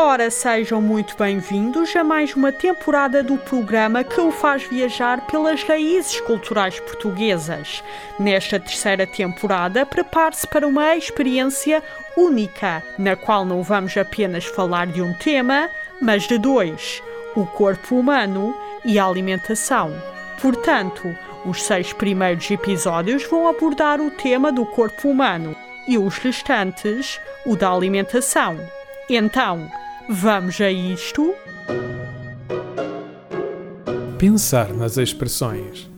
Ora, sejam muito bem-vindos a mais uma temporada do programa que o faz viajar pelas raízes culturais portuguesas. Nesta terceira temporada, prepare-se para uma experiência única, na qual não vamos apenas falar de um tema, mas de dois: o corpo humano e a alimentação. Portanto, os seis primeiros episódios vão abordar o tema do corpo humano e os restantes, o da alimentação. Então, vamos a isto? Pensar nas expressões.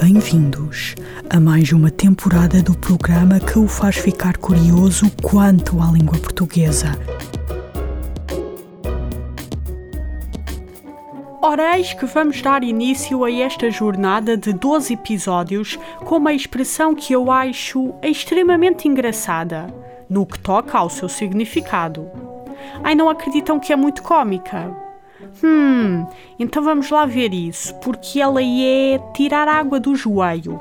Bem-vindos a mais uma temporada do programa que o faz ficar curioso quanto à língua portuguesa. Ora, eis que vamos dar início a esta jornada de 12 episódios com uma expressão que eu acho extremamente engraçada no que toca ao seu significado. Ai, não acreditam que é muito cômica? Hum, então vamos lá ver isso, porque ela é tirar água do joelho.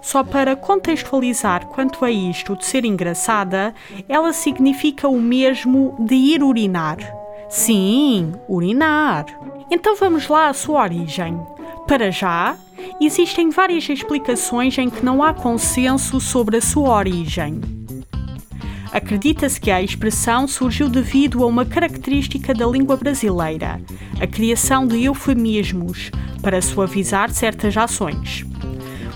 Só para contextualizar quanto a isto de ser engraçada, ela significa o mesmo de ir urinar. Sim, urinar. Então vamos lá à sua origem. Para já, existem várias explicações em que não há consenso sobre a sua origem. Acredita-se que a expressão surgiu devido a uma característica da língua brasileira, a criação de eufemismos para suavizar certas ações.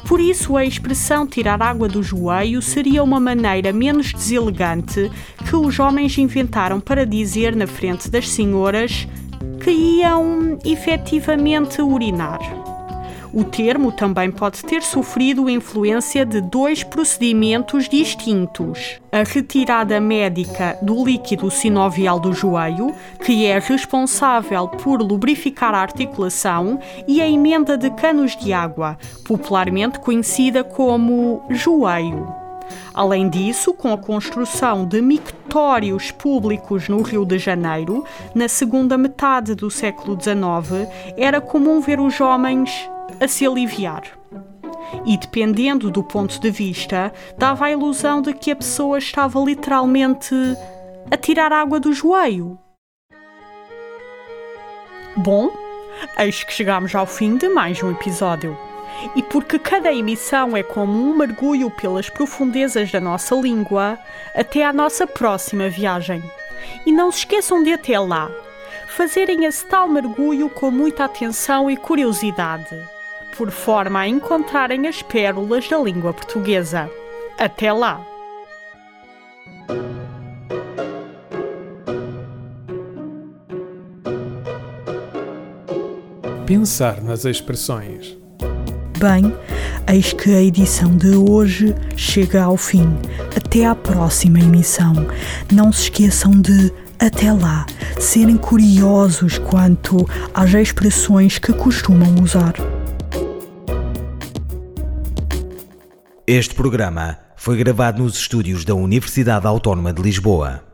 Por isso, a expressão tirar água do joelho seria uma maneira menos deselegante que os homens inventaram para dizer na frente das senhoras que iam efetivamente urinar. O termo também pode ter sofrido influência de dois procedimentos distintos: a retirada médica do líquido sinovial do joelho, que é responsável por lubrificar a articulação, e a emenda de canos de água, popularmente conhecida como joelho. Além disso, com a construção de mictórios públicos no Rio de Janeiro, na segunda metade do século XIX, era comum ver os homens a se aliviar. E dependendo do ponto de vista, dava a ilusão de que a pessoa estava literalmente a tirar água do joelho. Bom, eis que chegamos ao fim de mais um episódio. E porque cada emissão é como um mergulho pelas profundezas da nossa língua, até à nossa próxima viagem. E não se esqueçam de até lá fazerem esse tal mergulho com muita atenção e curiosidade, por forma a encontrarem as pérolas da língua portuguesa. Até lá! Pensar nas expressões. Bem, eis que a edição de hoje chega ao fim. Até à próxima emissão. Não se esqueçam de, até lá, serem curiosos quanto às expressões que costumam usar. Este programa foi gravado nos estúdios da Universidade Autónoma de Lisboa.